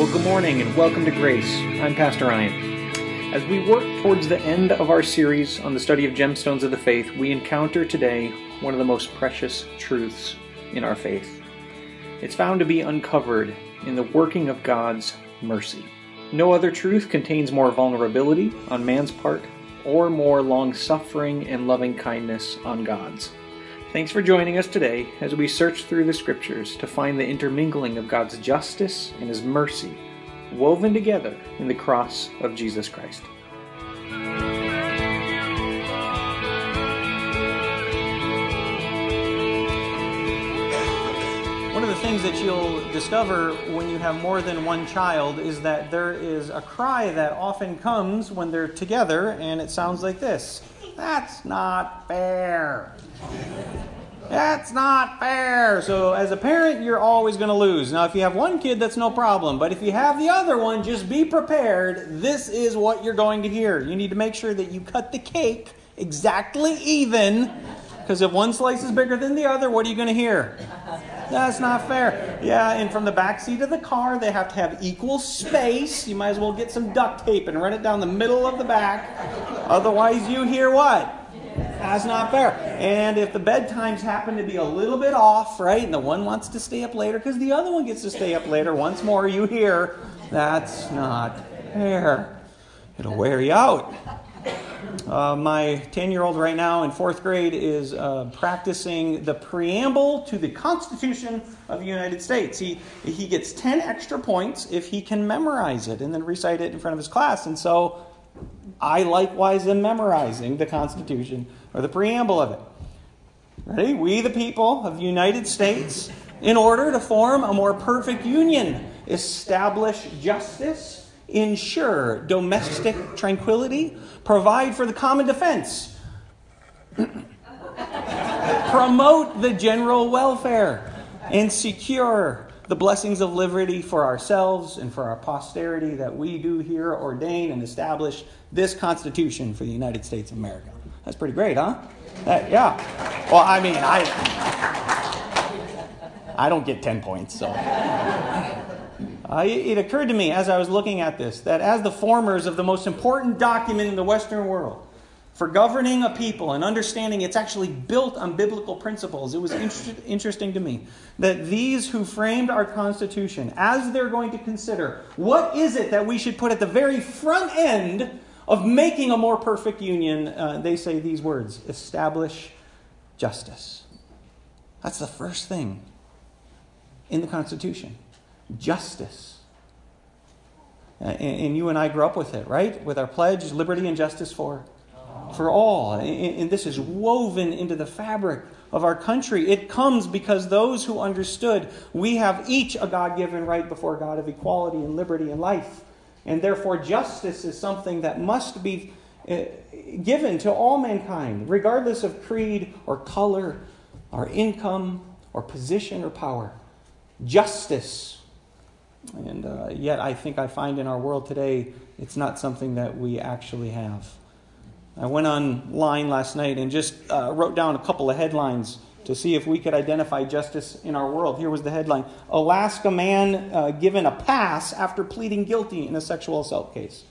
Well, good morning and welcome to Grace. I'm Pastor Ryan. As we work towards the end of our series on the study of gemstones of the faith, we encounter today one of the most precious truths in our faith. It's found to be uncovered in the working of God's mercy. No other truth contains more vulnerability on man's part or more long suffering and loving kindness on God's. Thanks for joining us today as we search through the scriptures to find the intermingling of God's justice and His mercy woven together in the cross of Jesus Christ. One of the things that you'll discover when you have more than one child is that there is a cry that often comes when they're together, and it sounds like this That's not fair. That's not fair. So, as a parent, you're always going to lose. Now, if you have one kid, that's no problem. But if you have the other one, just be prepared. This is what you're going to hear. You need to make sure that you cut the cake exactly even. Because if one slice is bigger than the other, what are you going to hear? That's not fair. Yeah, and from the back seat of the car, they have to have equal space. You might as well get some duct tape and run it down the middle of the back. Otherwise, you hear what? That's not fair. And if the bedtimes happen to be a little bit off, right, and the one wants to stay up later because the other one gets to stay up later, once more you hear, that's not fair. It'll wear you out. Uh, my 10 year old right now in fourth grade is uh, practicing the preamble to the Constitution of the United States. He, he gets 10 extra points if he can memorize it and then recite it in front of his class. And so I likewise am memorizing the Constitution or the preamble of it. Ready? We, the people of the United States, in order to form a more perfect union, establish justice, ensure domestic tranquility, provide for the common defense, promote the general welfare, and secure the blessings of liberty for ourselves and for our posterity that we do here ordain and establish this Constitution for the United States of America. That's pretty great, huh? That, yeah. Well, I mean, I I don't get 10 points, so. Uh, it, occurred to me as I was looking at this that as the formers of the most important document in the Western world, for governing a people and understanding it's actually built on biblical principles, it was inter- interesting to me that these who framed our Constitution, as they're going to consider what is it that we should put at the very front end of making a more perfect union, uh, they say these words establish justice. That's the first thing in the Constitution justice. And, and, you and I grew up with it, right? With our pledge, liberty and justice for, for all. And, and this is woven into the fabric of our country. It comes because those who understood we have each a God given right before God of equality and liberty and life. And therefore, justice is something that must be uh, given to all mankind, regardless of creed or color or income or position or power. Justice. And uh, yet, I think I find in our world today, it's not something that we actually have. I went online last night and just uh, wrote down a couple of headlines to see if we could identify justice in our world. Here was the headline Alaska man uh, given a pass after pleading guilty in a sexual assault case.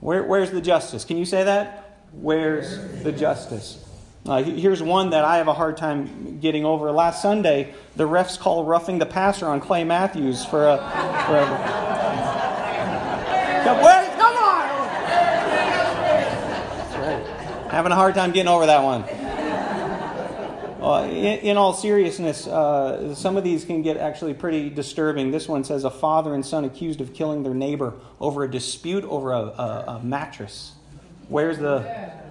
Where, where's the justice? Can you say that? Where's the justice? Uh, here's one that I have a hard time getting over. Last Sunday, the refs call roughing the passer on Clay Matthews for a. For a Wait, come on! Right. Having a hard time getting over that one. Uh, in, in, all seriousness, uh, some of these can get actually pretty disturbing. This one says a father and son accused of killing their neighbor over a dispute over a, a, a mattress. Where's the,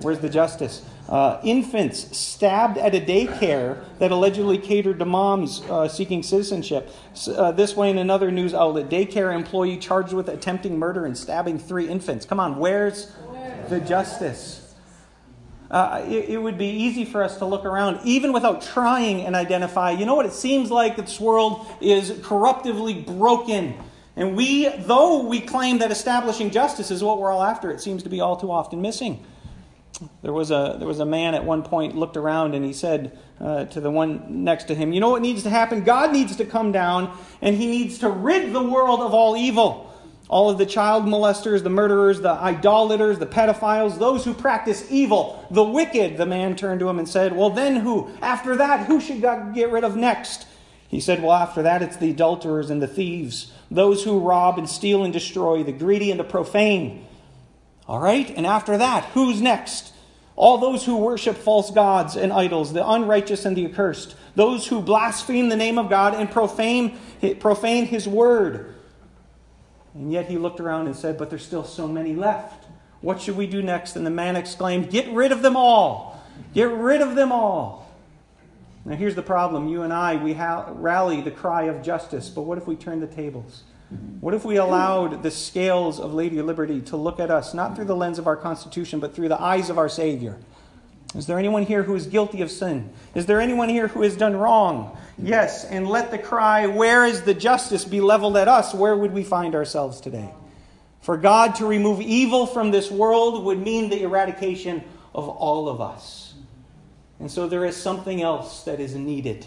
where's the justice? Uh, infants stabbed at a daycare that allegedly catered to moms uh, seeking citizenship. Uh, this way, in another news outlet, daycare employee charged with attempting murder and stabbing three infants. Come on, where's the justice? uh, it, it, would be easy for us to look around, even without trying and identify, you know what, it seems like this world is corruptively broken. And we, though we claim that establishing justice is what we're all after, it seems to be all too often missing. There was a there was a man at one point looked around and he said uh, to the one next to him, "You know what needs to happen? God needs to come down and He needs to rid the world of all evil." all of the child molesters, the murderers, the idolaters, the pedophiles, those who practice evil, the wicked. The man turned to him and said, Well, then who? After that, who should God get rid of next? He said, Well, after that, it's the adulterers and the thieves, those who rob and steal and destroy, the greedy and the profane. All right? And after that, who's next? All those who worship false gods and idols, the unrighteous and the accursed, those who blaspheme the name of God and profane, profane his word. And yet he looked around and said, But there's still so many left. What should we do next? And the man exclaimed, Get rid of them all! Get rid of them all! Now here's the problem. You and I, we ha- rally the cry of justice, but what if we turn the tables? What if we allowed the scales of Lady Liberty to look at us, not through the lens of our Constitution, but through the eyes of our Savior? Is there anyone here who is guilty of sin? Is there anyone here who has done wrong? Yes, and let the cry, Where is the justice? be leveled at us. Where would we find ourselves today? For God to remove evil from this world would mean the eradication of all of us. And so there is something else that is needed.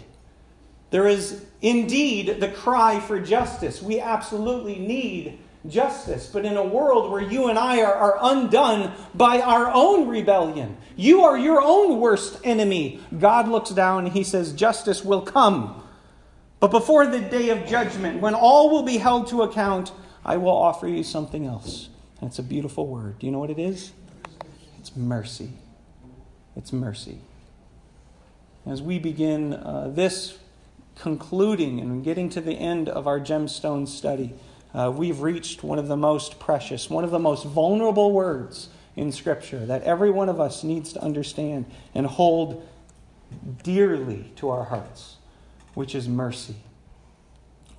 There is indeed the cry for justice. We absolutely need justice. But in a world where you and I are, are undone by our own rebellion, you are your own worst enemy. God looks down and he says, Justice will come. But before the day of judgment, when all will be held to account, I will offer you something else. And it's a beautiful word. Do you know what it is? It's mercy. It's mercy. As we begin uh, this concluding and getting to the end of our gemstone study, uh, we've reached one of the most precious, one of the most vulnerable words in Scripture that every one of us needs to understand and hold dearly to our hearts, which is mercy.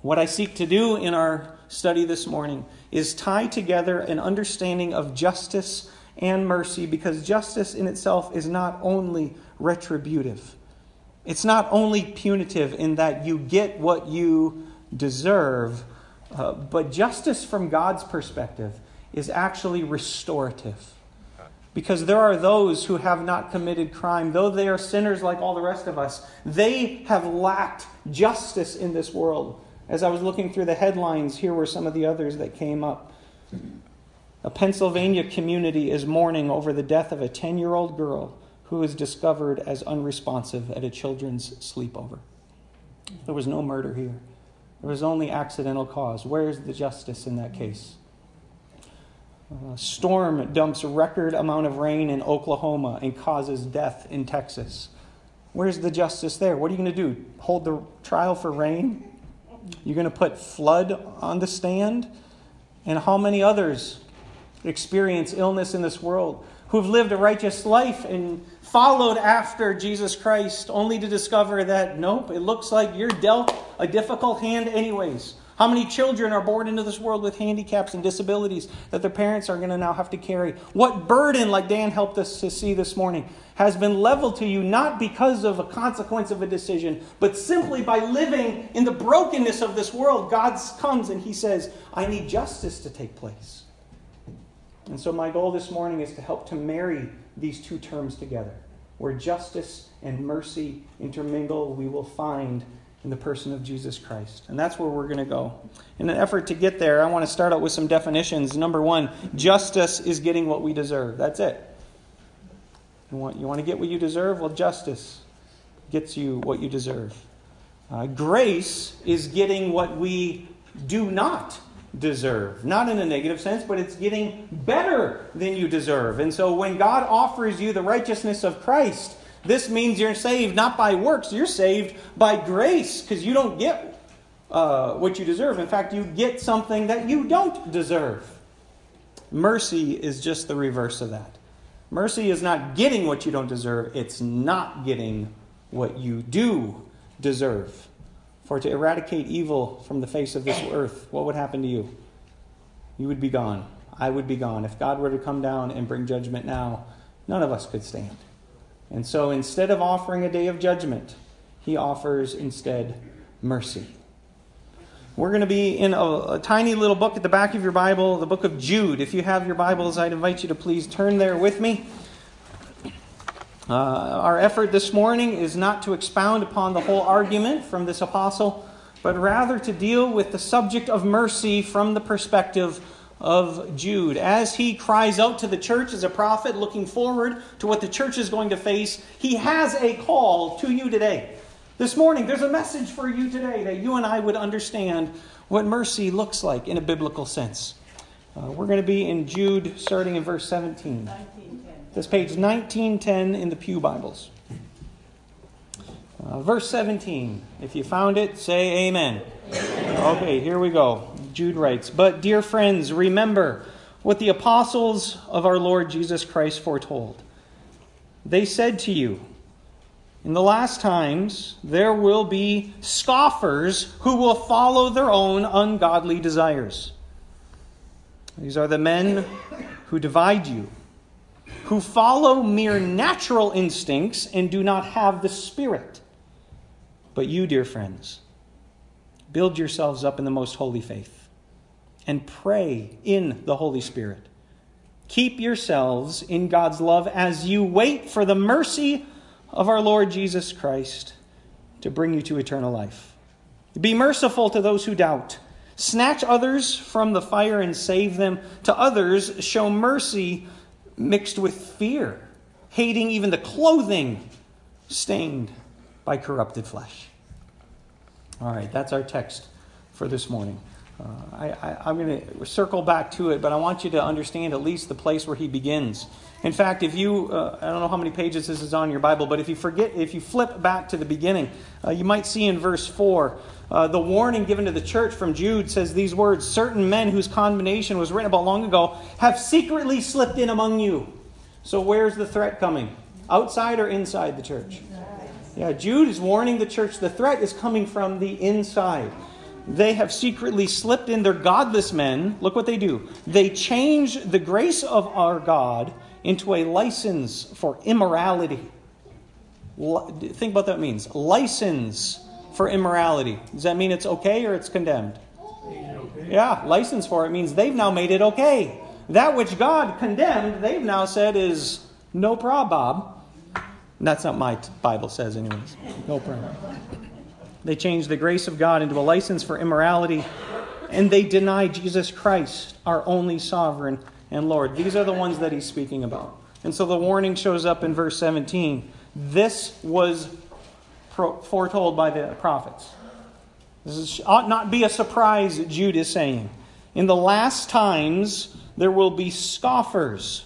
What I seek to do in our study this morning is tie together an understanding of justice and mercy because justice in itself is not only retributive, it's not only punitive in that you get what you deserve uh, but justice from God's perspective is actually restorative. Because there are those who have not committed crime, though they are sinners like all the rest of us, they have lacked justice in this world. As I was looking through the headlines, here were some of the others that came up. A Pennsylvania community is mourning over the death of a 10 year old girl who was discovered as unresponsive at a children's sleepover. There was no murder here. There was only accidental cause. Where's the justice in that case? A storm dumps record amount of rain in Oklahoma and causes death in Texas. Where's the justice there? What are you going to do? Hold the trial for rain? You're going to put flood on the stand? And how many others experience illness in this world who've lived a righteous life and followed after Jesus Christ, only to discover that, nope, it looks like you're dealt a difficult hand, anyways. How many children are born into this world with handicaps and disabilities that their parents are going to now have to carry? What burden, like Dan helped us to see this morning, has been leveled to you not because of a consequence of a decision, but simply by living in the brokenness of this world? God comes and He says, I need justice to take place. And so, my goal this morning is to help to marry these two terms together. Where justice and mercy intermingle, we will find in the person of Jesus Christ. And that's where we're going to go. In an effort to get there, I want to start out with some definitions. Number one, justice is getting what we deserve. That's it. You want, you want to get what you deserve? Well, justice gets you what you deserve. Uh, grace is getting what we do not deserve. Not in a negative sense, but it's getting better than you deserve. And so when God offers you the righteousness of Christ, this means you're saved not by works, you're saved by grace because you don't get uh, what you deserve. In fact, you get something that you don't deserve. Mercy is just the reverse of that. Mercy is not getting what you don't deserve, it's not getting what you do deserve. For to eradicate evil from the face of this earth, what would happen to you? You would be gone. I would be gone. If God were to come down and bring judgment now, none of us could stand. And so instead of offering a day of judgment, he offers instead mercy. We're going to be in a, a, tiny little book at the back of your Bible, the book of Jude. If you have your Bibles, I'd invite you to please turn there with me. Uh, our effort this morning is not to expound upon the whole argument from this apostle, but rather to deal with the subject of mercy from the perspective of Jude. As he cries out to the church as a prophet, looking forward to what the church is going to face, he has a call to you today. This morning, there's a message for you today that you and I would understand what mercy looks like in a biblical sense. Uh, we're going to be in Jude, starting in verse 17. This page 1910 in the Pew Bibles. Uh, verse 17. If you found it, say amen. Okay, here we go. Jude writes, But, dear friends, remember what the apostles of our Lord Jesus Christ foretold. They said to you, In the last times there will be scoffers who will follow their own ungodly desires. These are the men who divide you, who follow mere natural instincts and do not have the Spirit. But you, dear friends, build yourselves up in the most holy faith and pray in the Holy Spirit. Keep yourselves in God's love as you wait for the mercy of our Lord Jesus Christ to bring you to eternal life. Be merciful to those who doubt. Snatch others from the fire and save them. To others, show mercy mixed with fear, hating even the clothing stained by corrupted flesh. All right, that's our text for this morning. Uh, I, am going to circle back to it, but I want you to understand at least the place where he begins. In fact, if you, uh, I don't know how many pages this is on your Bible, but if you forget, if you flip back to the beginning, uh, you might see in verse 4, uh, the warning given to the church from Jude says these words Certain men whose condemnation was written about long ago have secretly slipped in among you. So where's the threat coming? Outside or inside the church? Yeah, Jude is warning the church the threat is coming from the inside they have secretly slipped in their godless men. Look what they do. They change the grace of our God into a license for immorality. Think about that means. License for immorality. Does that mean it's okay or it's condemned? Yeah, license for it means they've now made it okay. That which God condemned, they've now said is no problem. That's not my Bible says, anyways. No problem. They changed the grace of God into a license for immorality, and they deny Jesus Christ, our only sovereign and Lord. These are the ones that he's speaking about. And so the warning shows up in verse 17. This was foretold by the prophets. This is, ought not be a surprise, Jude is saying. In the last times, there will be scoffers.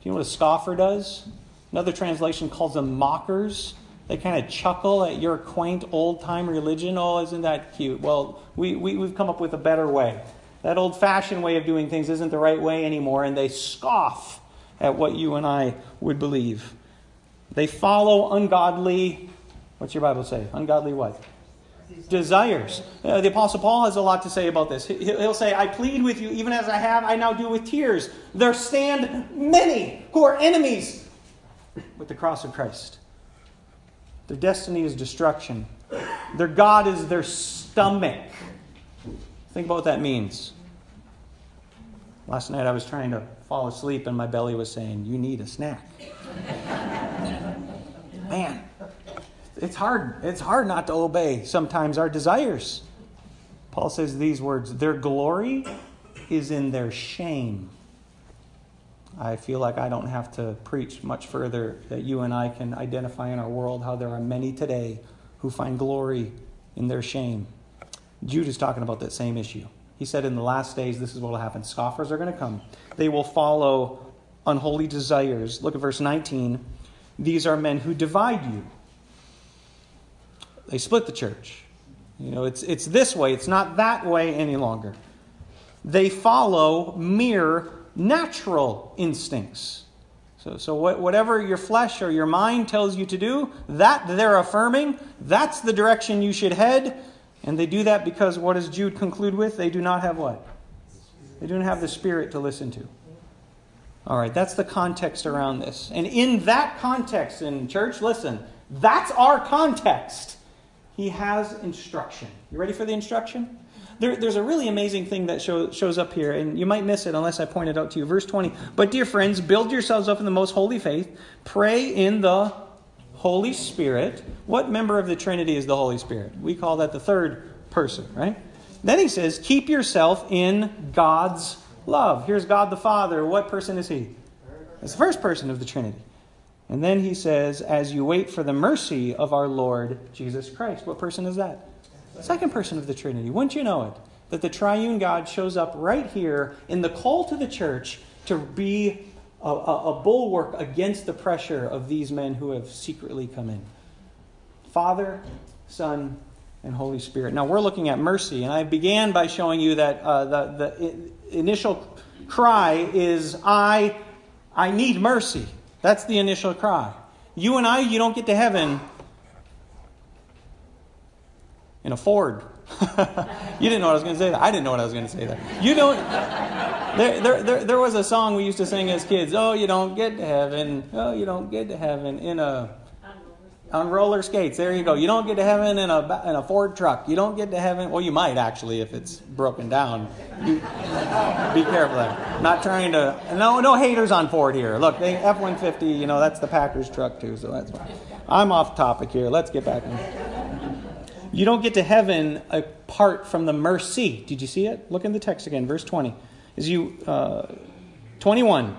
Do you know what a scoffer does? Another translation calls them mockers. They kind of chuckle at your quaint old time religion. Oh, isn't that cute? Well, we, we, we've come up with a better way. That old fashioned way of doing things isn't the right way anymore, and they scoff at what you and I would believe. They follow ungodly, what's your Bible say? Ungodly what? Desires. Uh, the Apostle Paul has a lot to say about this. He'll say, I plead with you, even as I have, I now do with tears. There stand many who are enemies with the cross of Christ. Their destiny is destruction. Their God is their stomach. Think about what that means. Last night I was trying to fall asleep and my belly was saying, You need a snack. Man, it's hard. It's hard not to obey sometimes our desires. Paul says these words Their glory is in their shame. I feel like I don't have to preach much further that you and I can identify in our world how there are many today who find glory in their shame. Jude is talking about that same issue. He said, In the last days, this is what will happen. Scoffers are going to come. They will follow unholy desires. Look at verse 19. These are men who divide you. They split the church. You know, it's, it's this way, it's not that way any longer. They follow mere natural instincts. So, so whatever your flesh or your mind tells you to do, that they're affirming, that's the direction you should head. And they do that because what does Jude conclude with? They do not have what? They do not have the Spirit to listen to. All right, that's the context around this. And in that context, in church, listen, that's our context. He has instruction. You ready for the instruction? There, there's a really amazing thing that show, shows up here, and you might miss it unless I point it out to you. Verse 20. But, dear friends, build yourselves up in the most holy faith, pray in the Holy Spirit. What member of the Trinity is the Holy Spirit? We call that the third person, right? Then he says, keep yourself in God's love. Here's God the Father. What person is he? It's the first person of the Trinity. And then he says, as you wait for the mercy of our Lord Jesus Christ. What person is that? Second person of the Trinity. Wouldn't you know it? That the triune God shows up right here in the call to the church to be a, a, a bulwark against the pressure of these men who have secretly come in. Father, Son, and Holy Spirit. Now we're looking at mercy, and I began by showing you that uh, the, the initial cry is, I, I need mercy. That's the initial cry. You and I, you don't get to heaven in a Ford. you didn't know what I was going to say. That. I didn't know what I was going to say. That you don't. There, there, there, there was a song we used to sing as kids. Oh, you don't get to heaven. Oh, you don't get to heaven in a on roller skates. There you go. You don't get to heaven in a in a Ford truck. You don't get to heaven. Well, you might actually if it's broken down. You, be careful there. Not trying to. No, no haters on Ford here. Look, they F one fifty. You know that's the Packers truck too. So that's fine. I'm off topic here. Let's get back. In. You don't get to heaven apart from the mercy. Did you see it? Look in the text again, verse twenty. Is you uh, twenty one.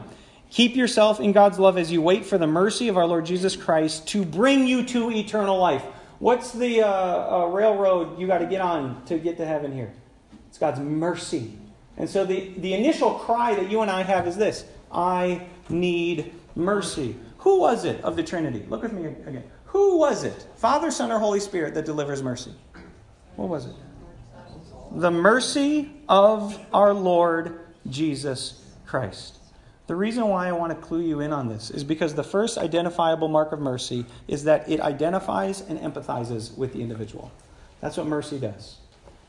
Keep yourself in God's love as you wait for the mercy of our Lord Jesus Christ to bring you to eternal life. What's the uh, uh, railroad you got to get on to get to heaven here? It's God's mercy. And so the, the initial cry that you and I have is this I need mercy. Who was it of the Trinity? Look with me again. Who was it, Father, Son, or Holy Spirit, that delivers mercy? What was it? The mercy of our Lord Jesus Christ. The reason why I want to clue you in on this is because the first identifiable mark of mercy is that it identifies and empathizes with the individual. That's what mercy does.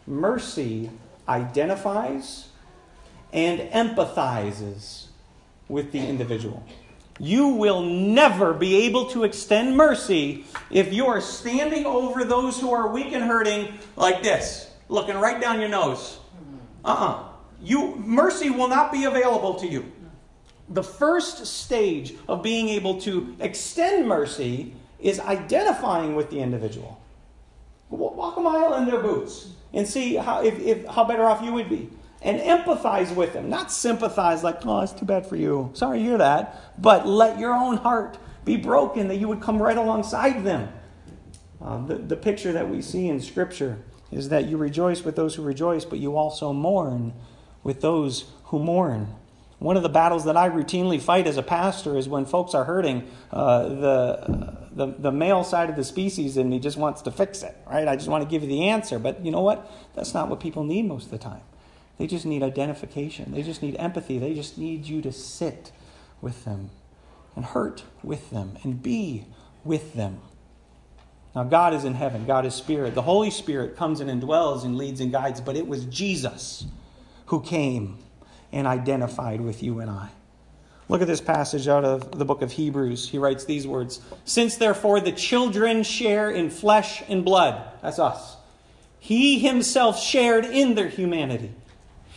Mercy identifies and empathizes with the individual. You will never be able to extend mercy if you are standing over those who are weak and hurting like this, looking right down your nose. Uh uh-uh. uh You mercy will not be available to you the first stage of being able to extend mercy is identifying with the individual. Walk a mile in their boots and see how, if, if, how better off you would be. And empathize with them, not sympathize like, oh, it's too bad for you. Sorry to hear that. But let your own heart be broken that you would come right alongside them. Uh, the, the picture that we see in Scripture is that you rejoice with those who rejoice, but you also mourn with those who mourn. One of the battles that I routinely fight as a pastor is when folks are hurting uh, the, the, the male side of the species and he just wants to fix it, right? I just want to give you the answer. But you know what? That's not what people need most of the time. They just need identification, they just need empathy, they just need you to sit with them and hurt with them and be with them. Now, God is in heaven, God is spirit. The Holy Spirit comes and indwells and leads and guides, but it was Jesus who came and identified with you and I. Look at this passage out of the book of Hebrews. He writes these words Since therefore the children share in flesh and blood, that's us, he himself shared in their humanity.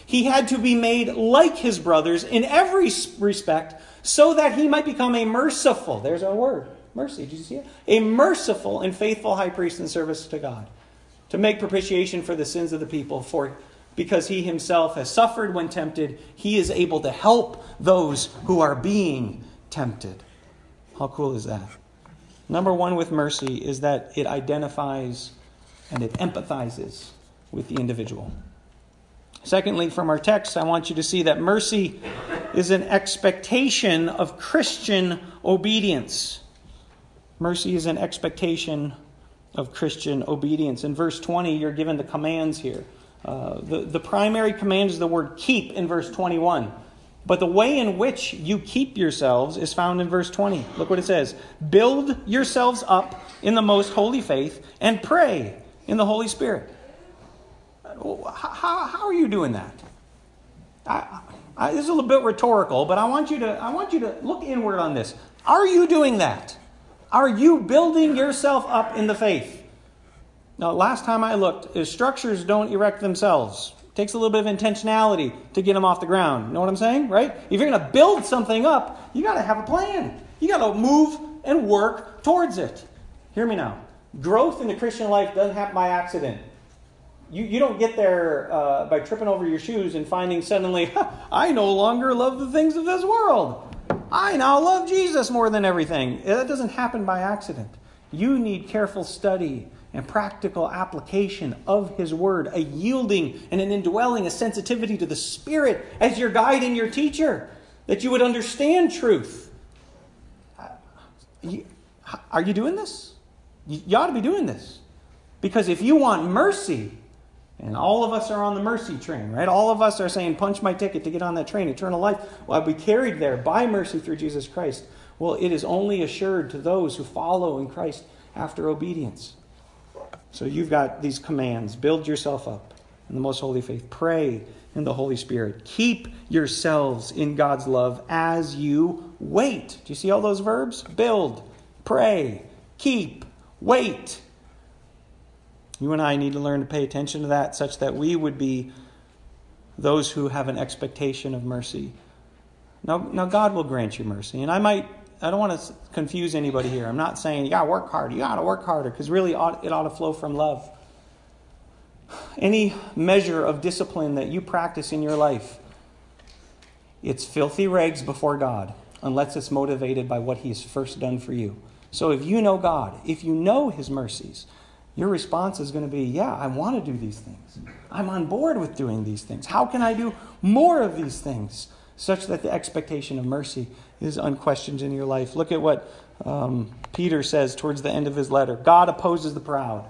He had to be made like his brothers in every respect so that he might become a merciful, there's our word, mercy, did you see it? A merciful and faithful high priest in service to God, to make propitiation for the sins of the people. For because he himself has suffered when tempted, he is able to help those who are being tempted. How cool is that? Number one with mercy is that it identifies and it empathizes with the individual. Secondly, from our text, I want you to see that mercy is an expectation of Christian obedience. Mercy is an expectation of Christian obedience. In verse 20, you're given the commands here. Uh, the, the primary command is the word keep in verse 21. But the way in which you keep yourselves is found in verse 20. Look what it says Build yourselves up in the most holy faith and pray in the Holy Spirit. How, how are you doing that? I, I, this is a little bit rhetorical, but I want you to I want you to look inward on this. Are you doing that? Are you building yourself up in the faith? Now, last time I looked, is structures don't erect themselves. It takes a little bit of intentionality to get them off the ground. You know what I'm saying, right? If you're going to build something up, you got to have a plan. You got to move and work towards it. Hear me now. Growth in the Christian life doesn't happen by accident. You, you don't get there uh, by tripping over your shoes and finding suddenly, I no longer love the things of this world. I now love Jesus more than everything. That doesn't happen by accident. You need careful study and practical application of His Word, a yielding and an indwelling, a sensitivity to the Spirit as your guide and your teacher, that you would understand truth. Are you doing this? You ought to be doing this. Because if you want mercy, and all of us are on the mercy train, right? All of us are saying, punch my ticket to get on that train, eternal life. Well, I'll be carried there by mercy through Jesus Christ. Well, it is only assured to those who follow in Christ after obedience. So you've got these commands build yourself up in the most holy faith, pray in the Holy Spirit, keep yourselves in God's love as you wait. Do you see all those verbs? Build, pray, keep, wait. You and I need to learn to pay attention to that such that we would be those who have an expectation of mercy. Now, now God will grant you mercy. And I might, I don't want to confuse anybody here. I'm not saying you got to work harder, you got to work harder, because really it ought to flow from love. Any measure of discipline that you practice in your life, it's filthy rags before God unless it's motivated by what He has first done for you. So if you know God, if you know His mercies, your response is going to be, Yeah, I want to do these things. I'm on board with doing these things. How can I do more of these things? Such that the expectation of mercy is unquestioned in your life. Look at what um, Peter says towards the end of his letter God opposes the proud,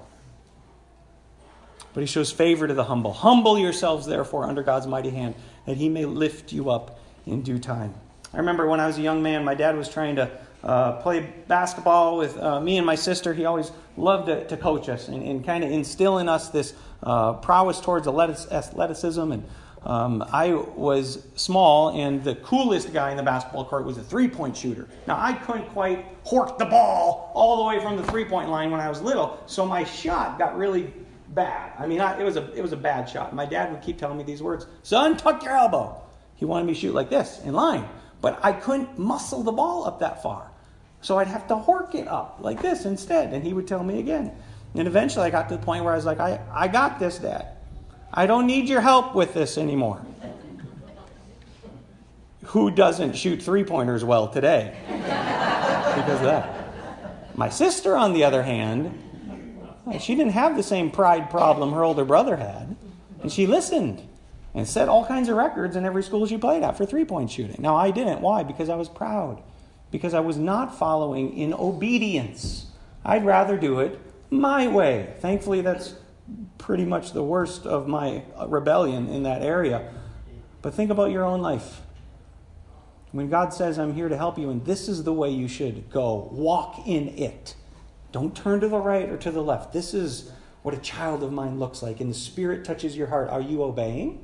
but he shows favor to the humble. Humble yourselves, therefore, under God's mighty hand, that he may lift you up in due time. I remember when I was a young man, my dad was trying to uh, play basketball with uh, me and my sister. He always loved to, to coach us and, and kind of instill in us this uh, prowess towards athleticism. And um, I was small, and the coolest guy in the basketball court was a three point shooter. Now, I couldn't quite hork the ball all the way from the three point line when I was little, so my shot got really bad. I mean, I, it, was a, it was a bad shot. My dad would keep telling me these words Son, tuck your elbow. He wanted me to shoot like this, in line. But I couldn't muscle the ball up that far. So I'd have to hork it up like this instead. And he would tell me again. And eventually I got to the point where I was like, I, I got this, Dad. I don't need your help with this anymore. Who doesn't shoot three pointers well today? because of that. My sister, on the other hand, she didn't have the same pride problem her older brother had. And she listened and set all kinds of records in every school she played at for three point shooting. Now, I didn't. Why? Because I was proud because I was not following in obedience. I'd rather do it my way. Thankfully, that's pretty much the worst of my uh, rebellion in that area. But think about your own life. When God says, I'm here to help you, and this is the way you should go, walk in it. Don't turn to the right or to the left. This is what a child of mine looks like. And the Spirit touches your heart. Are you obeying?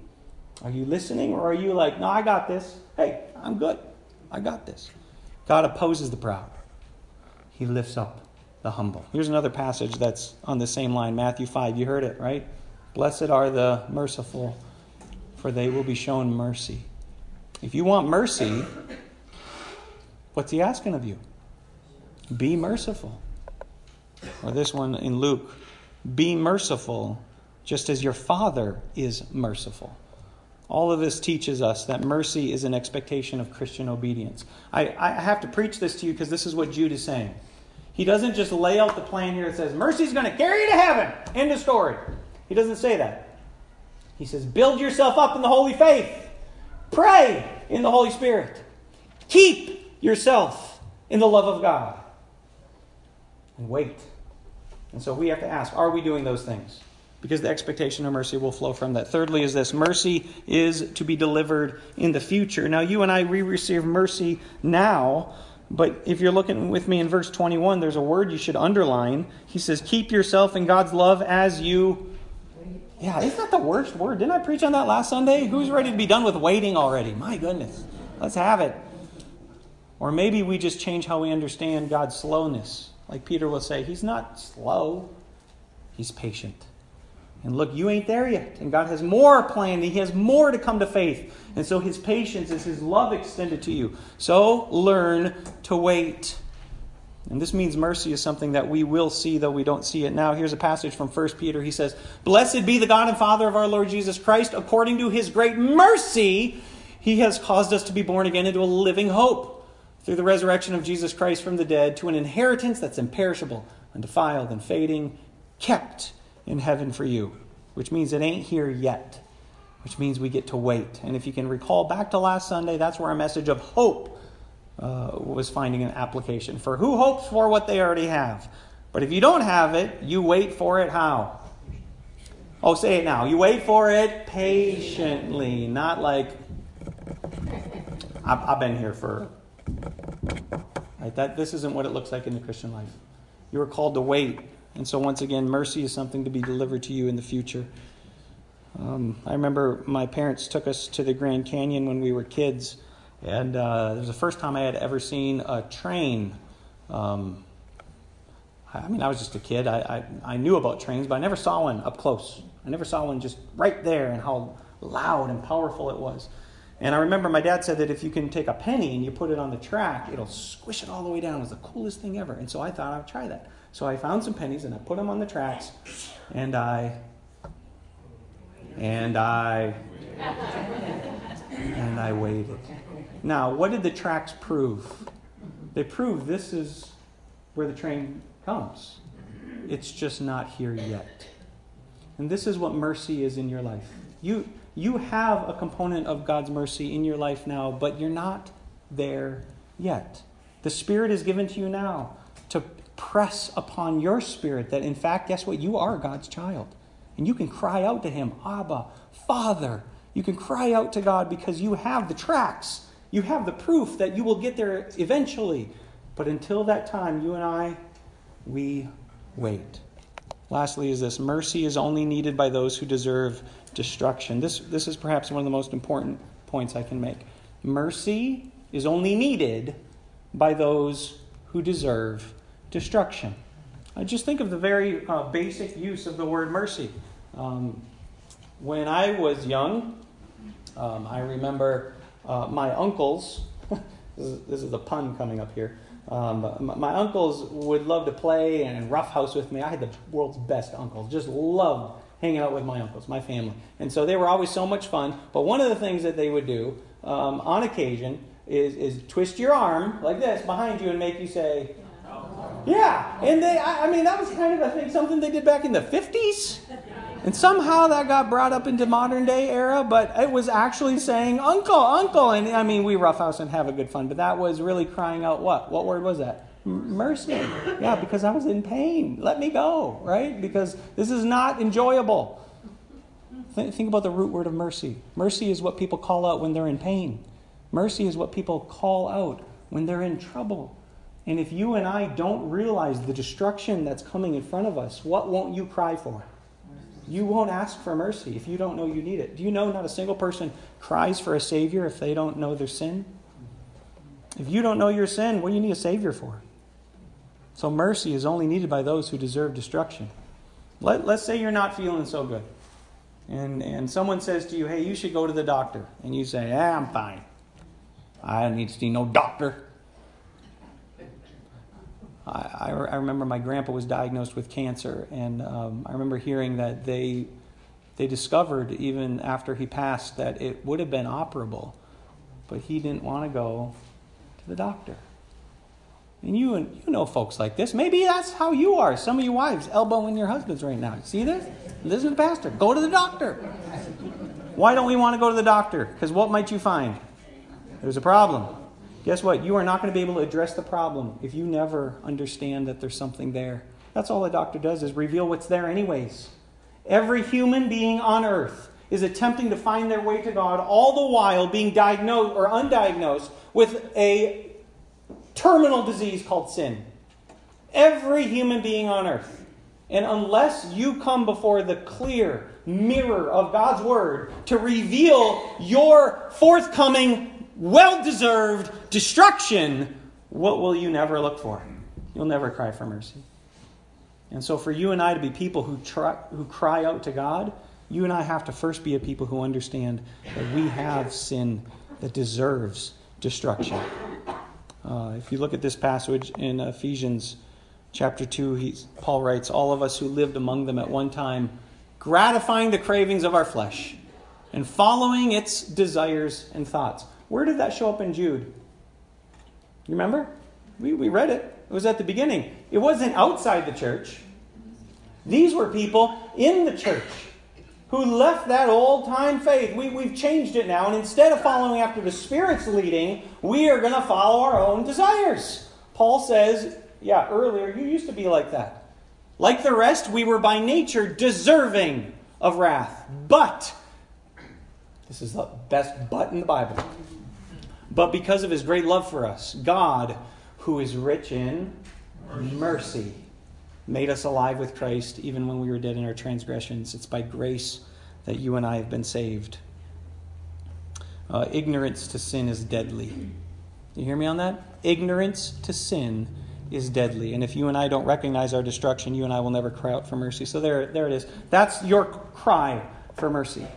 Are you listening? Or are you like, no, I got this? Hey, I'm good. I got this. God opposes the proud, He lifts up the humble. Here's another passage that's on the same line Matthew 5. You heard it, right? Blessed are the merciful, for they will be shown mercy. If you want mercy, what's He asking of you? Be merciful. Or this one in Luke be merciful, just as your Father is merciful. All of this teaches us that mercy is an expectation of Christian obedience. I, I have to preach this to you because this is what Jude is saying. He doesn't just lay out the plan here that says, mercy is going to carry you to heaven. End of story. He doesn't say that. He says, build yourself up in the holy faith. Pray in the Holy Spirit. Keep yourself in the love of God. And wait. And so we have to ask, are we doing those things? Because the expectation of mercy will flow from that. Thirdly, is this mercy is to be delivered in the future. Now, you and I, we receive mercy now, but if you're looking with me in verse 21, there's a word you should underline. He says, Keep yourself in God's love as you. Yeah, isn't that the worst word? Didn't I preach on that last Sunday? Who's ready to be done with waiting already? My goodness. Let's have it. Or maybe we just change how we understand God's slowness. Like Peter will say, He's not slow. He's patient. And look, you ain't there yet. And God has more planned. He has more to come to faith. And so his patience is his love extended to you. So learn to wait. And this means mercy is something that we will see, though we don't see it now. Here's a passage from 1 Peter. He says, Blessed be the God and Father of our Lord Jesus Christ. According to his great mercy, he has caused us to be born again into a living hope through the resurrection of Jesus Christ from the dead to an inheritance that's imperishable, undefiled, and fading, kept in heaven for you, which means it ain't here yet, which means we get to wait. And if you can recall back to last Sunday, that's where our message of hope uh, was finding an application. For who hopes for what they already have? But if you don't have it, you wait for it how? Oh, say it now. You wait for it patiently, not like I've, I've been here for Right? That, this isn't what it looks like in the Christian life. You are called to wait. And so, once again, mercy is something to be delivered to you in the future. Um, I remember my parents took us to the Grand Canyon when we were kids, and uh, it was the first time I had ever seen a train. Um, I mean, I was just a kid. I, I, I, knew about trains, but I never saw one up close. I never saw one just right there and how loud and powerful it was. And I remember my dad said that if you can take a penny and you put it on the track, it'll squish it all the way down. It was the coolest thing ever. And so I thought I would try that. So I found some pennies and I put them on the tracks and I and I and I waited. Now, what did the tracks prove? They prove this is where the train comes. It's just not here yet. And this is what mercy is in your life. You you have a component of God's mercy in your life now, but you're not there yet. The Spirit is given to you now to press upon your spirit that, in fact, guess what? You are God's child. And you can cry out to Him, Abba, Father. You can cry out to God because you have the tracks. You have the proof that you will get there eventually. But until that time, you and I, we wait. Lastly, is this mercy is only needed by those who deserve destruction. This, this is perhaps one of the most important points I can make. Mercy is only needed by those who deserve destruction. I just think of the very uh, basic use of the word mercy. Um, when I was young, um, I remember uh, my uncles, this, is, this is a pun coming up here. Um, my, my uncles would love to play and roughhouse with me. I had the world's best uncles, just loved hanging out with my uncles, my family. And so they were always so much fun. But one of the things that they would do um, on occasion is, is twist your arm like this behind you and make you say, yeah. And they, I, I mean, that was kind of, I think, something they did back in the 50s. And somehow that got brought up into modern day era, but it was actually saying, Uncle, Uncle. And I mean, we roughhouse and have a good fun, but that was really crying out what? What word was that? mercy. Yeah, because I was in pain. Let me go, right? Because this is not enjoyable. Think about the root word of mercy. Mercy is what people call out when they're in pain. Mercy is what people call out when they're in trouble. And if you and I don't realize the destruction that's coming in front of us, what won't you cry for? You won't ask for mercy if you don't know you need it. Do you know not a single person cries for a Savior if they don't know their sin? If you don't know your sin, what do you need a Savior for? So mercy is only needed by those who deserve destruction. Let, let's say you're not feeling so good. And, and someone says to you, hey, you should go to the doctor. And you say, ah, I'm fine. I don't need to see no doctor. I, I, remember my grandpa was diagnosed with cancer, and um, I remember hearing that they, they discovered, even after he passed, that it would have been operable, but he didn't want to go to the doctor. And you, and you know folks like this. Maybe that's how you are. Some of you wives elbowing your husbands right now. See this? Listen to the pastor. Go to the doctor. Why don't we want to go to the doctor? Because what might you find? There's a problem. Guess what? You are not going to be able to address the problem if you never understand that there's something there. That's all a doctor does is reveal what's there anyways. Every human being on earth is attempting to find their way to God, all the while being diagnosed or undiagnosed with a terminal disease called sin. Every human being on earth. And unless you come before the clear mirror of God's Word to reveal your forthcoming, well deserved destruction, what will you never look for? You'll never cry for mercy. And so, for you and I to be people who, try, who cry out to God, you and I have to first be a people who understand that we have sin that deserves destruction. Uh, if you look at this passage in Ephesians chapter 2, Paul writes, All of us who lived among them at one time, gratifying the cravings of our flesh and following its desires and thoughts. Where did that show up in Jude? You remember? We, we read it. It was at the beginning. It wasn't outside the church. These were people in the church who left that old time faith. We, we've changed it now, and instead of following after the Spirit's leading, we are going to follow our own desires. Paul says, yeah, earlier, you used to be like that. Like the rest, we were by nature deserving of wrath. But, this is the best but in the Bible. But because of his great love for us, God, who is rich in mercy made us alive with Christ even when we were dead in our transgressions. It's by grace that you and I have been saved. Uh, ignorance to sin is deadly. You hear me on that? Ignorance to sin is deadly. And if you and I don't recognize our destruction, you and I will never cry out for mercy. So there, there it is. That's your cry for mercy.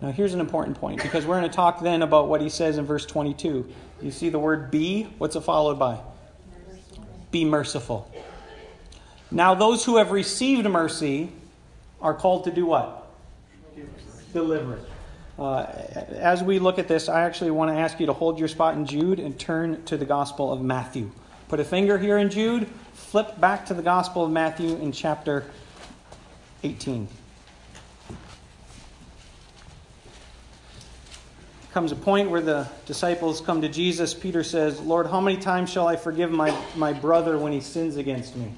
Now, here's an important point because we're going to talk then about what he says in verse 22. You see the word be? What's it followed by? Be merciful. Now, those who have received mercy are called to do what? Deliver it. Uh, as we look at this, I actually want to ask you to hold your spot in Jude and turn to the Gospel of Matthew. Put a finger here in Jude, flip back to the Gospel of Matthew in chapter 18. Comes a point where the disciples come to Jesus. Peter says, Lord, how many times shall I forgive my, my brother when he sins against me?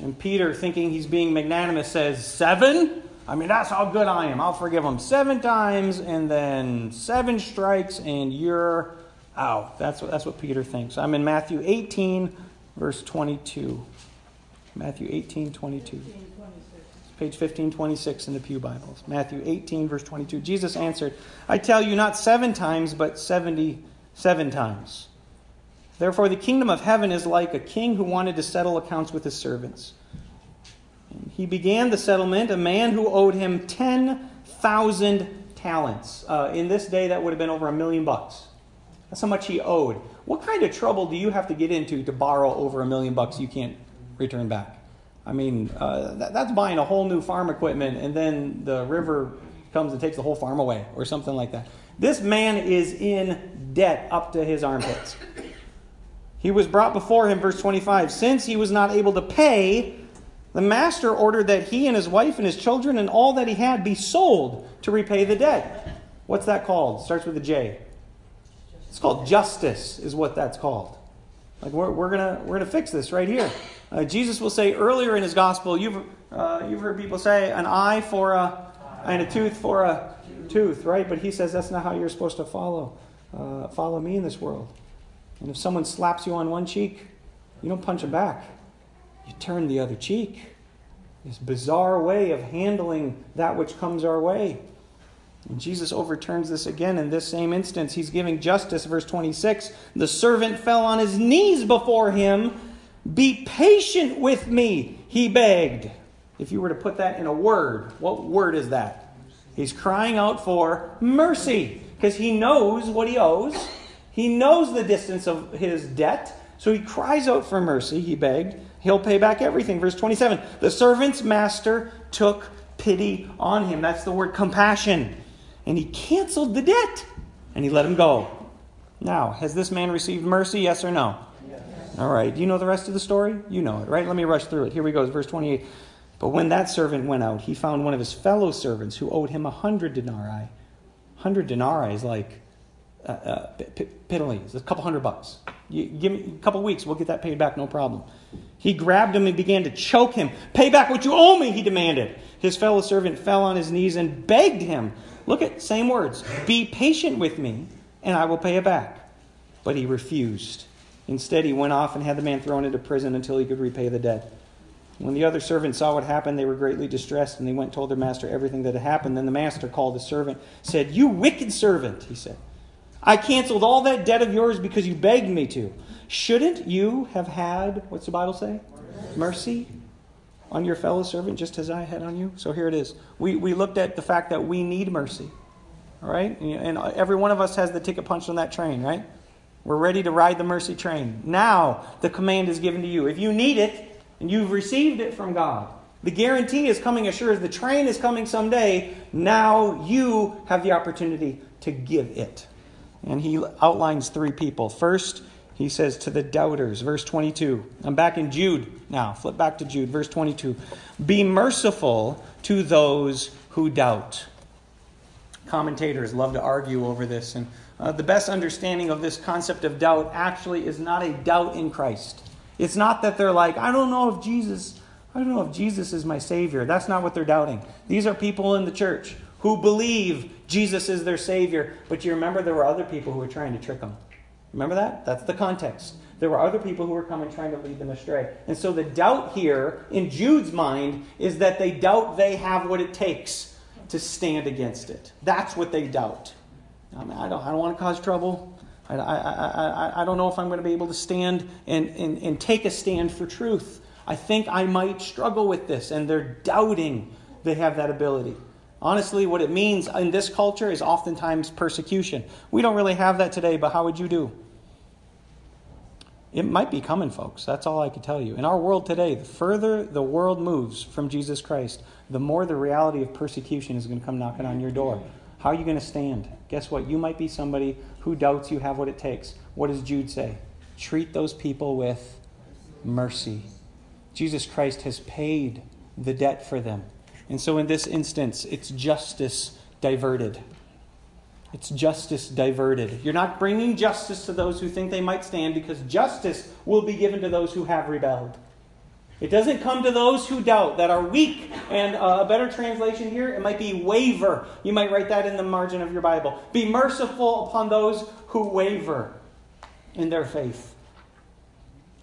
And Peter, thinking he's being magnanimous, says, Seven? I mean, that's how good I am. I'll forgive him seven times and then seven strikes and you're out. That's what, that's what Peter thinks. I'm in Matthew 18, verse 22. Matthew 18, 22. Page 1526 in the Pew Bibles. Matthew 18, verse 22. Jesus answered, I tell you, not seven times, but 77 times. Therefore, the kingdom of heaven is like a king who wanted to settle accounts with his servants. He began the settlement, a man who owed him 10,000 talents. Uh, in this day, that would have been over a million bucks. That's how much he owed. What kind of trouble do you have to get into to borrow over a million bucks you can't return back? I mean, uh, that, that's buying a whole new farm equipment, and then the river comes and takes the whole farm away, or something like that. This man is in debt up to his armpits. He was brought before him, verse 25. Since he was not able to pay, the master ordered that he and his wife and his children and all that he had be sold to repay the debt. What's that called? Starts with a J. It's called justice, is what that's called. Like we're, we're gonna we're gonna fix this right here. Uh, Jesus will say earlier in his gospel, you've uh, you've heard people say an eye for a and a tooth for a tooth, right? But he says that's not how you're supposed to follow uh, follow me in this world. And if someone slaps you on one cheek, you don't punch them back. You turn the other cheek. This bizarre way of handling that which comes our way. And Jesus overturns this again in this same instance. He's giving justice, verse 26. The servant fell on his knees before him. Be patient with me, he begged. If you were to put that in a word, what word is that? He's crying out for mercy because he knows what he owes. He knows the distance of his debt, so he cries out for mercy. He begged. He'll pay back everything. Verse 27 The servant's master took pity on him. That's the word compassion. And he canceled the debt and he let him go. Now, has this man received mercy? Yes or no? All right. Do you know the rest of the story? You know it, right? Let me rush through it. Here we go. Verse 28. But when that servant went out, he found one of his fellow servants who owed him a hundred denarii. Hundred denarii is like uh, uh, a couple hundred bucks. You, give me a couple weeks, we'll get that paid back, no problem. He grabbed him and began to choke him. Pay back what you owe me, he demanded. His fellow servant fell on his knees and begged him. Look at same words. Be patient with me, and I will pay it back. But he refused. Instead, he went off and had the man thrown into prison until he could repay the debt. When the other servants saw what happened, they were greatly distressed, and they went and told their master everything that had happened. Then the master called the servant, said, You wicked servant, he said. I canceled all that debt of yours because you begged me to. Shouldn't you have had, what's the Bible say? Mercy. Mercy on your fellow servant just as I had on you? So here it is. We, we looked at the fact that we need mercy. All right? And every one of us has the ticket punched on that train, right? We're ready to ride the mercy train. Now, the command is given to you. If you need it and you've received it from God, the guarantee is coming as sure as the train is coming someday. Now you have the opportunity to give it. And he outlines three people. First, he says to the doubters, verse 22. I'm back in Jude now. Flip back to Jude, verse 22. Be merciful to those who doubt. Commentators love to argue over this, and uh, the best understanding of this concept of doubt actually is not a doubt in Christ. It's not that they're like, I don't know if Jesus, I don't know if Jesus is my Savior. That's not what they're doubting. These are people in the church who believe Jesus is their Savior, but you remember there were other people who were trying to trick them. Remember that? That's the context. There were other people who were coming trying to lead them astray. And so the doubt here, in Jude's mind, is that they doubt they have what it takes to stand against it. That's what they doubt. I, mean, I, don't, I don't want to cause trouble. I, I, I, I don't know if I'm going to be able to stand and, and, and take a stand for truth. I think I might struggle with this. And they're doubting they have that ability. Honestly, what it means in this culture is oftentimes persecution. We don't really have that today, but how would you do? It might be coming, folks. That's all I can tell you. In our world today, the further the world moves from Jesus Christ, the more the reality of persecution is going to come knocking on your door. How are you going to stand? Guess what? You might be somebody who doubts you have what it takes. What does Jude say? Treat those people with mercy. Jesus Christ has paid the debt for them. And so in this instance, it's justice diverted. It's justice diverted. You're not bringing justice to those who think they might stand because justice will be given to those who have rebelled. It doesn't come to those who doubt, that are weak. And uh, a better translation here, it might be waver. You might write that in the margin of your Bible. Be merciful upon those who waver in their faith.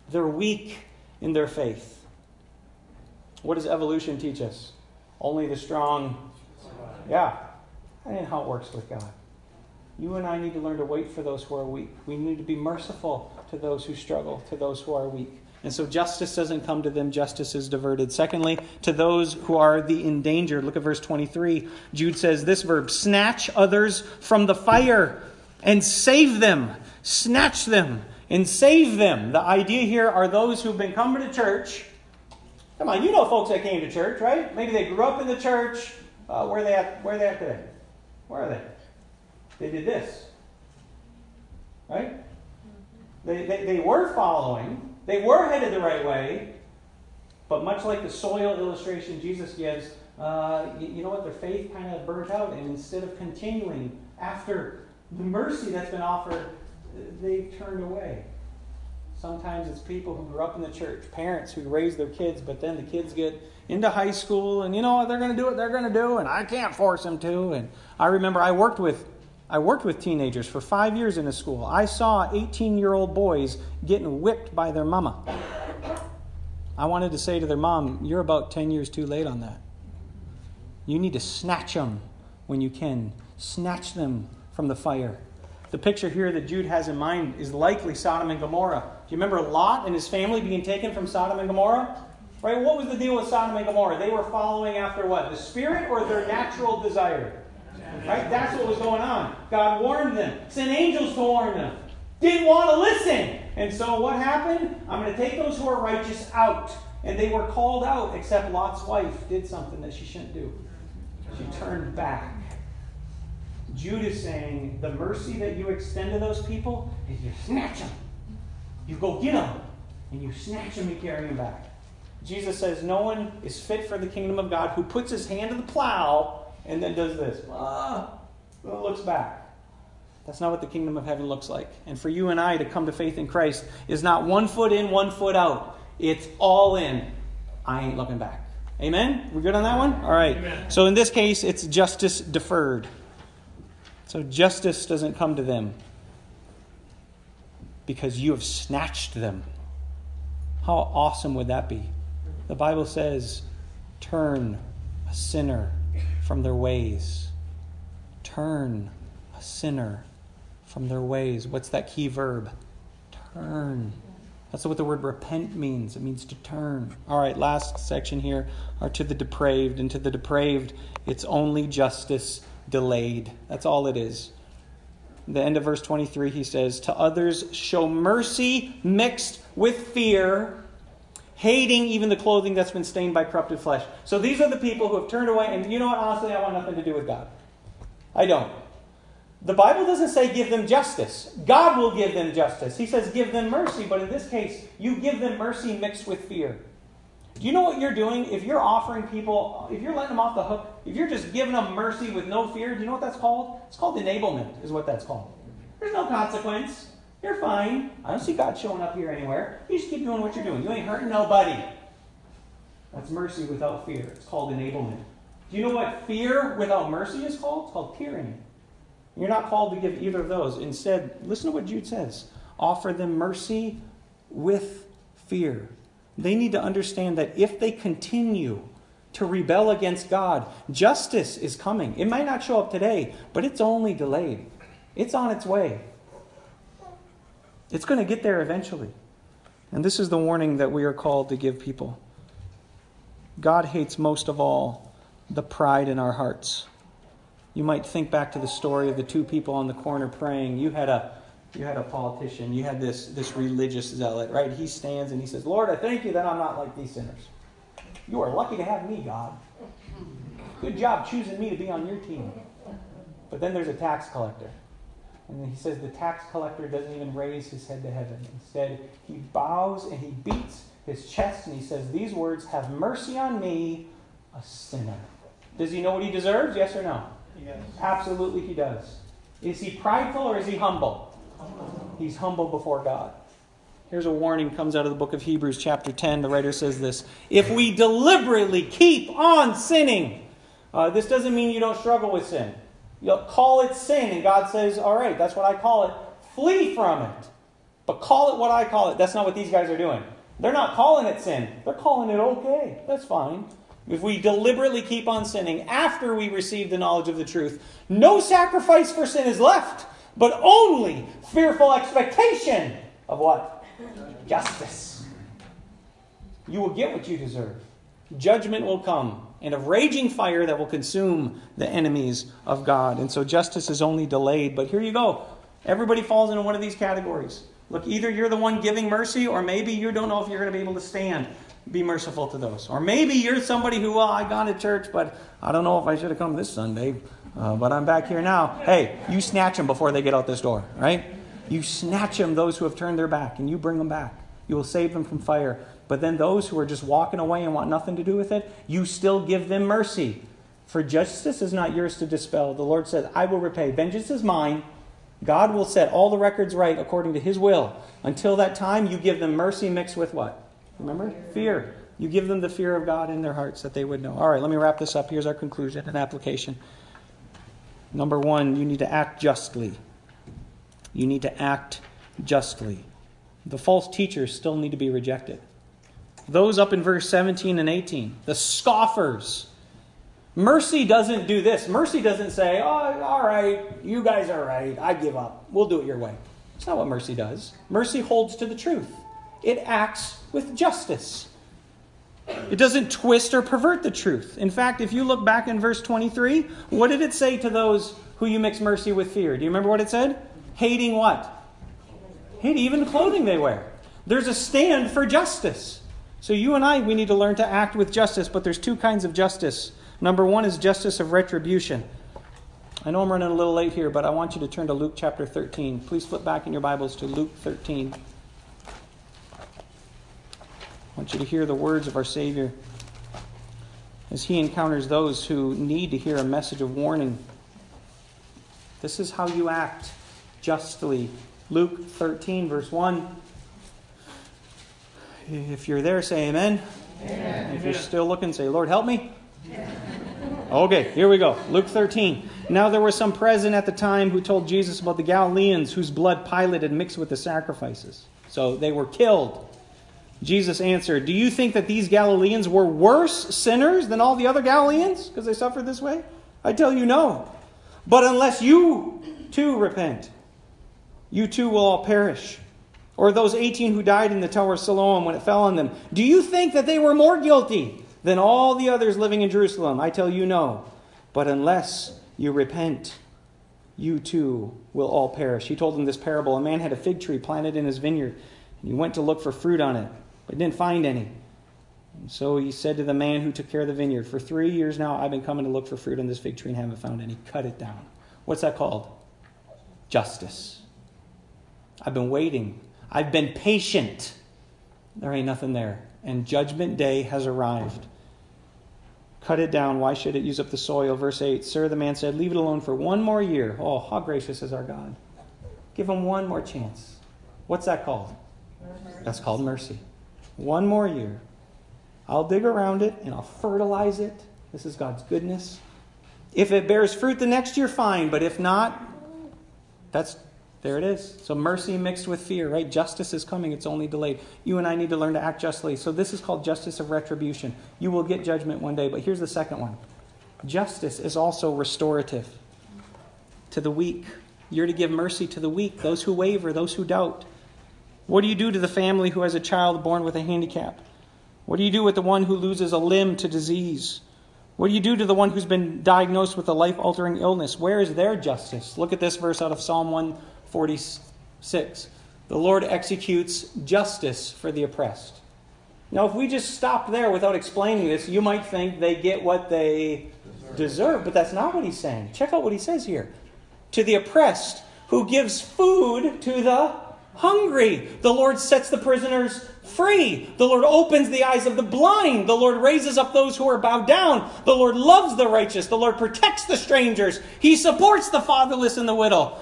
They're weak in their faith. What does evolution teach us? Only the strong. Yeah. Ain't how it works with God. You and I need to learn to wait for those who are weak. We need to be merciful to those who struggle, to those who are weak. And so justice doesn't come to them, justice is diverted. Secondly, to those who are the endangered. Look at verse 23. Jude says this verb snatch others from the fire and save them. Snatch them and save them. The idea here are those who've been coming to church Come on, you know folks that came to church, right? Maybe they grew up in the church. Uh, where are they at? Where are they at today? Where are they? They did this, right? They, they, they were following. They were headed the right way. But much like the soil illustration Jesus gives, uh, you, you know what? Their faith kind of burnt out. And instead of continuing after the mercy that's been offered, they turned away. Sometimes it's people who grew up in the church, parents who raise their kids, but then the kids get into high school and you know what they're going to do what they're going to do and I can't force them to. And I remember I worked with I worked with teenagers for 5 years in a school. I saw 18-year-old boys getting whipped by their mama. I wanted to say to their mom, you're about 10 years too late on that. You need to snatch them when you can. Snatch them from the fire. The picture here that Jude has in mind is likely Sodom and Gomorrah. Do you remember Lot and his family being taken from Sodom and Gomorrah? Right? What was the deal with Sodom and Gomorrah? They were following after what? The spirit or their natural desire? Right? That's what was going on. God warned them, sent angels to warn them. Didn't want to listen. And so what happened? I'm going to take those who are righteous out. And they were called out, except Lot's wife did something that she shouldn't do. She turned back. Jude is saying the mercy that you extend to those people is you snatch them. You go get them, and you snatch them and carry them back. Jesus says, No one is fit for the kingdom of God who puts his hand to the plow and then does this. Ah, looks back. That's not what the kingdom of heaven looks like. And for you and I to come to faith in Christ is not one foot in, one foot out. It's all in. I ain't looking back. Amen? We good on that one? All right. Amen. So in this case, it's justice deferred. So justice doesn't come to them because you have snatched them. How awesome would that be? The Bible says, turn a sinner from their ways. Turn a sinner from their ways. What's that key verb? Turn. That's what the word repent means. It means to turn. All right, last section here are to the depraved. And to the depraved, it's only justice delayed. That's all it is. the end of verse 23, he says, To others show mercy mixed with fear, hating even the clothing that's been stained by corrupted flesh. So these are the people who have turned away, and you know what? Honestly, I want nothing to do with God. I don't. The Bible doesn't say give them justice. God will give them justice. He says give them mercy, but in this case, you give them mercy mixed with fear. Do you know what you're doing? If you're offering people, if you're letting them off the hook, if you're just giving them mercy with no fear, do you know what that's called? It's called enablement, is what that's called. There's no consequence. You're fine. I don't see God showing up here anywhere. You just keep doing what you're doing. You ain't hurting nobody. That's mercy without fear. It's called enablement. Do you know what fear without mercy is called? It's called tyranny. You're not called to give either of those. Instead, listen to what Jude says offer them mercy with fear. They need to understand that if they continue to rebel against God, justice is coming. It might not show up today, but it's only delayed. It's on its way. It's going to get there eventually. And this is the warning that we are called to give people. God hates most of all the pride in our hearts. You might think back to the story of the two people on the corner praying. You had a you had a politician, you had this this religious zealot, right? He stands and he says, "Lord, I thank you that I'm not like these sinners. You are lucky to have me, God. Good job choosing me to be on your team." But then there's a tax collector. And he says the tax collector doesn't even raise his head to heaven. Instead, he bows and he beats his chest and he says these words Have mercy on me, a sinner. Does he know what he deserves? Yes or no? Yes. Absolutely, he does. Is he prideful or is he humble? humble? He's humble before God. Here's a warning comes out of the book of Hebrews, chapter 10. The writer says this If we deliberately keep on sinning, uh, this doesn't mean you don't struggle with sin. You'll call it sin, and God says, All right, that's what I call it. Flee from it. But call it what I call it. That's not what these guys are doing. They're not calling it sin, they're calling it okay. That's fine. If we deliberately keep on sinning after we receive the knowledge of the truth, no sacrifice for sin is left, but only fearful expectation of what? Justice. You will get what you deserve. Judgment will come, and of raging fire that will consume the enemies of God. And so justice is only delayed. But here you go. Everybody falls into one of these categories. Look, either you're the one giving mercy, or maybe you don't know if you're going to be able to stand be merciful to those. Or maybe you're somebody who, well, I gone to church, but I don't know if I should have come this Sunday, uh, but I'm back here now. Hey, you snatch them before they get out this door, right? You snatch them, those who have turned their back, and you bring them back. You will save them from fire. But then those who are just walking away and want nothing to do with it, you still give them mercy. For justice is not yours to dispel. The Lord says, I will repay. Vengeance is mine. God will set all the records right according to his will. Until that time, you give them mercy mixed with what? Remember? Fear. You give them the fear of God in their hearts that they would know. All right, let me wrap this up. Here's our conclusion and application. Number one, you need to act justly. You need to act justly. The false teachers still need to be rejected. Those up in verse 17 and 18, the scoffers. Mercy doesn't do this. Mercy doesn't say, oh, all right, you guys are right. I give up. We'll do it your way. It's not what mercy does. Mercy holds to the truth it acts with justice. It doesn't twist or pervert the truth. In fact, if you look back in verse 23, what did it say to those who you mix mercy with fear? Do you remember what it said? Hating what? Hate even the clothing they wear. There's a stand for justice. So you and I, we need to learn to act with justice, but there's two kinds of justice. Number one is justice of retribution. I know I'm running a little late here, but I want you to turn to Luke chapter 13. Please flip back in your Bibles to Luke 13. I want you to hear the words of our Savior as he encounters those who need to hear a message of warning. This is how you act justly. Luke 13, verse 1. If you're there, say amen. amen. If you're still looking, say, Lord, help me. Okay, here we go. Luke 13. Now there were some present at the time who told Jesus about the Galileans whose blood Pilate had mixed with the sacrifices. So they were killed. Jesus answered, Do you think that these Galileans were worse sinners than all the other Galileans because they suffered this way? I tell you, no. But unless you too repent, you too will all perish. Or those 18 who died in the Tower of Siloam when it fell on them, do you think that they were more guilty than all the others living in Jerusalem? I tell you, no. But unless you repent, you too will all perish. He told them this parable A man had a fig tree planted in his vineyard, and he went to look for fruit on it, but didn't find any. And so he said to the man who took care of the vineyard, For three years now I've been coming to look for fruit on this fig tree and haven't found any. Cut it down. What's that called? Justice. I've been waiting. I've been patient. There ain't nothing there. And judgment day has arrived. Cut it down. Why should it use up the soil? Verse 8 Sir, the man said, Leave it alone for one more year. Oh, how gracious is our God. Give him one more chance. What's that called? That's called mercy. One more year. I'll dig around it and I'll fertilize it. This is God's goodness. If it bears fruit the next year, fine. But if not, that's there it is. So mercy mixed with fear, right? Justice is coming, it's only delayed. You and I need to learn to act justly. So this is called justice of retribution. You will get judgment one day, but here's the second one. Justice is also restorative to the weak. You're to give mercy to the weak, those who waver, those who doubt. What do you do to the family who has a child born with a handicap? What do you do with the one who loses a limb to disease? What do you do to the one who's been diagnosed with a life altering illness? Where is their justice? Look at this verse out of Psalm 146. The Lord executes justice for the oppressed. Now, if we just stop there without explaining this, you might think they get what they deserve, but that's not what he's saying. Check out what he says here. To the oppressed, who gives food to the hungry. The Lord sets the prisoners free. The Lord opens the eyes of the blind. The Lord raises up those who are bowed down. The Lord loves the righteous. The Lord protects the strangers. He supports the fatherless and the widow.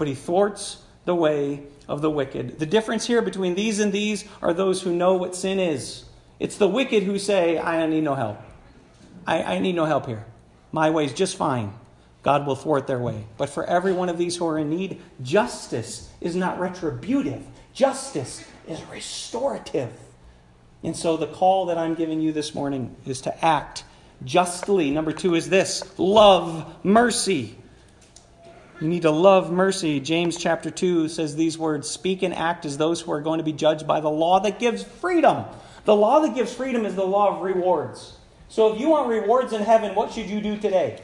But he thwarts the way of the wicked. The difference here between these and these are those who know what sin is. It's the wicked who say, I need no help. I, I need no help here. My way is just fine. God will thwart their way. But for every one of these who are in need, justice is not retributive, justice is restorative. And so the call that I'm giving you this morning is to act justly. Number two is this love mercy. You need to love mercy. James chapter 2 says these words Speak and act as those who are going to be judged by the law that gives freedom. The law that gives freedom is the law of rewards. So if you want rewards in heaven, what should you do today?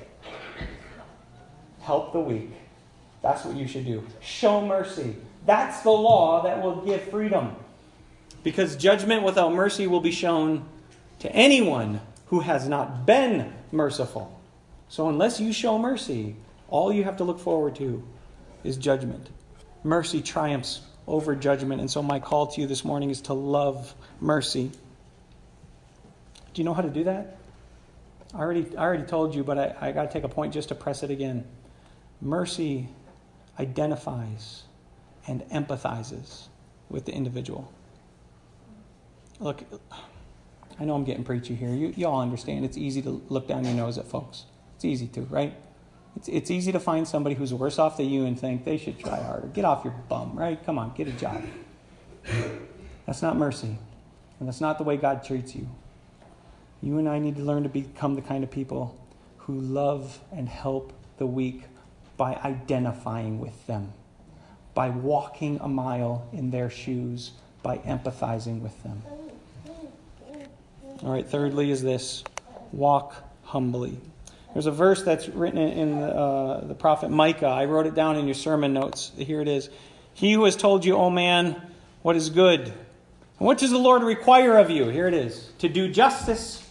help the weak. That's what you should do. Show mercy. That's the law that will give freedom. Because judgment without mercy will be shown to anyone who has not been merciful. So, unless you show mercy, all you have to look forward to is judgment. Mercy triumphs over judgment. And so, my call to you this morning is to love mercy. Do you know how to do that? I already, I already told you, but I, I got to take a point just to press it again. Mercy identifies and empathizes with the individual. Look, I know I'm getting preachy here. You, you all understand it's easy to look down your nose at folks. It's easy to, right? It's, it's easy to find somebody who's worse off than you and think they should try harder. Get off your bum, right? Come on, get a job. That's not mercy. And that's not the way God treats you. You and I need to learn to become the kind of people who love and help the weak by identifying with them, by walking a mile in their shoes, by empathizing with them. All right, thirdly, is this walk humbly. There's a verse that's written in the, uh, the prophet Micah. I wrote it down in your sermon notes. Here it is. He who has told you, O man, what is good. And what does the Lord require of you? Here it is to do justice,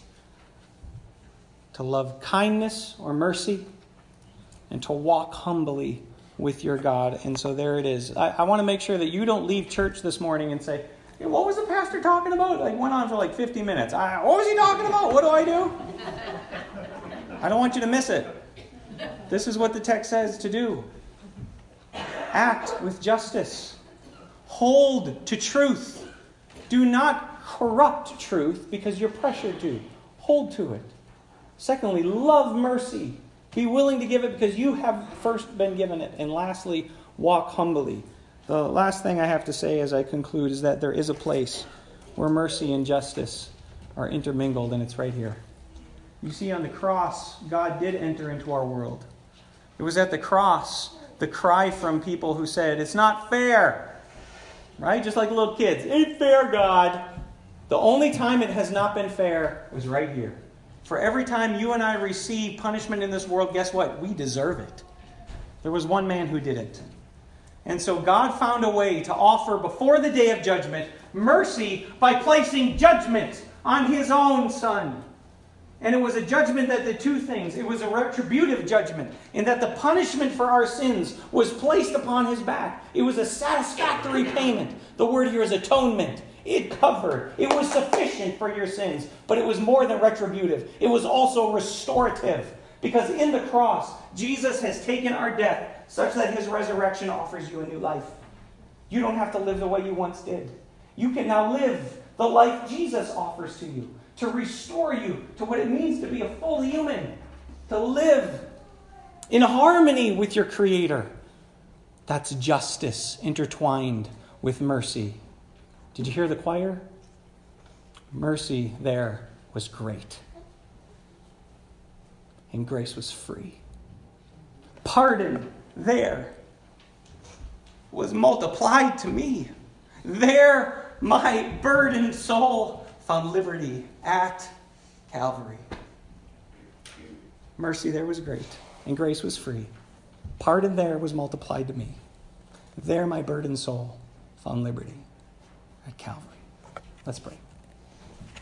to love kindness or mercy, and to walk humbly with your God. And so there it is. I, I want to make sure that you don't leave church this morning and say, hey, What was the pastor talking about? Like, went on for like 50 minutes. I, what was he talking about? What do I do? I don't want you to miss it. This is what the text says to do act with justice, hold to truth. Do not corrupt truth because you're pressured to. Hold to it. Secondly, love mercy. Be willing to give it because you have first been given it. And lastly, walk humbly. The last thing I have to say as I conclude is that there is a place where mercy and justice are intermingled, and it's right here. You see, on the cross, God did enter into our world. It was at the cross, the cry from people who said, It's not fair. right? Just like little kids. Ain't fair, God. The only time it has not been fair was right here. For every time you and I receive punishment in this world, guess what? We deserve it. There was one man who didn't. And so God found a way to offer before the day of judgment mercy by placing judgment on his own son. And it was a judgment that did two things. It was a retributive judgment, in that the punishment for our sins was placed upon his back. It was a satisfactory payment. The word here is atonement. It covered, it was sufficient for your sins, but it was more than retributive. It was also restorative. Because in the cross, Jesus has taken our death such that his resurrection offers you a new life. You don't have to live the way you once did. You can now live the life Jesus offers to you to restore you to what it means to be a full human, to live in harmony with your Creator. That's justice intertwined with mercy. Did you hear the choir? Mercy there was great, and grace was free. Pardon there was multiplied to me. There, my burdened soul found liberty at Calvary. Mercy there was great, and grace was free. Pardon there was multiplied to me. There, my burdened soul found liberty at Calvary. Let's pray.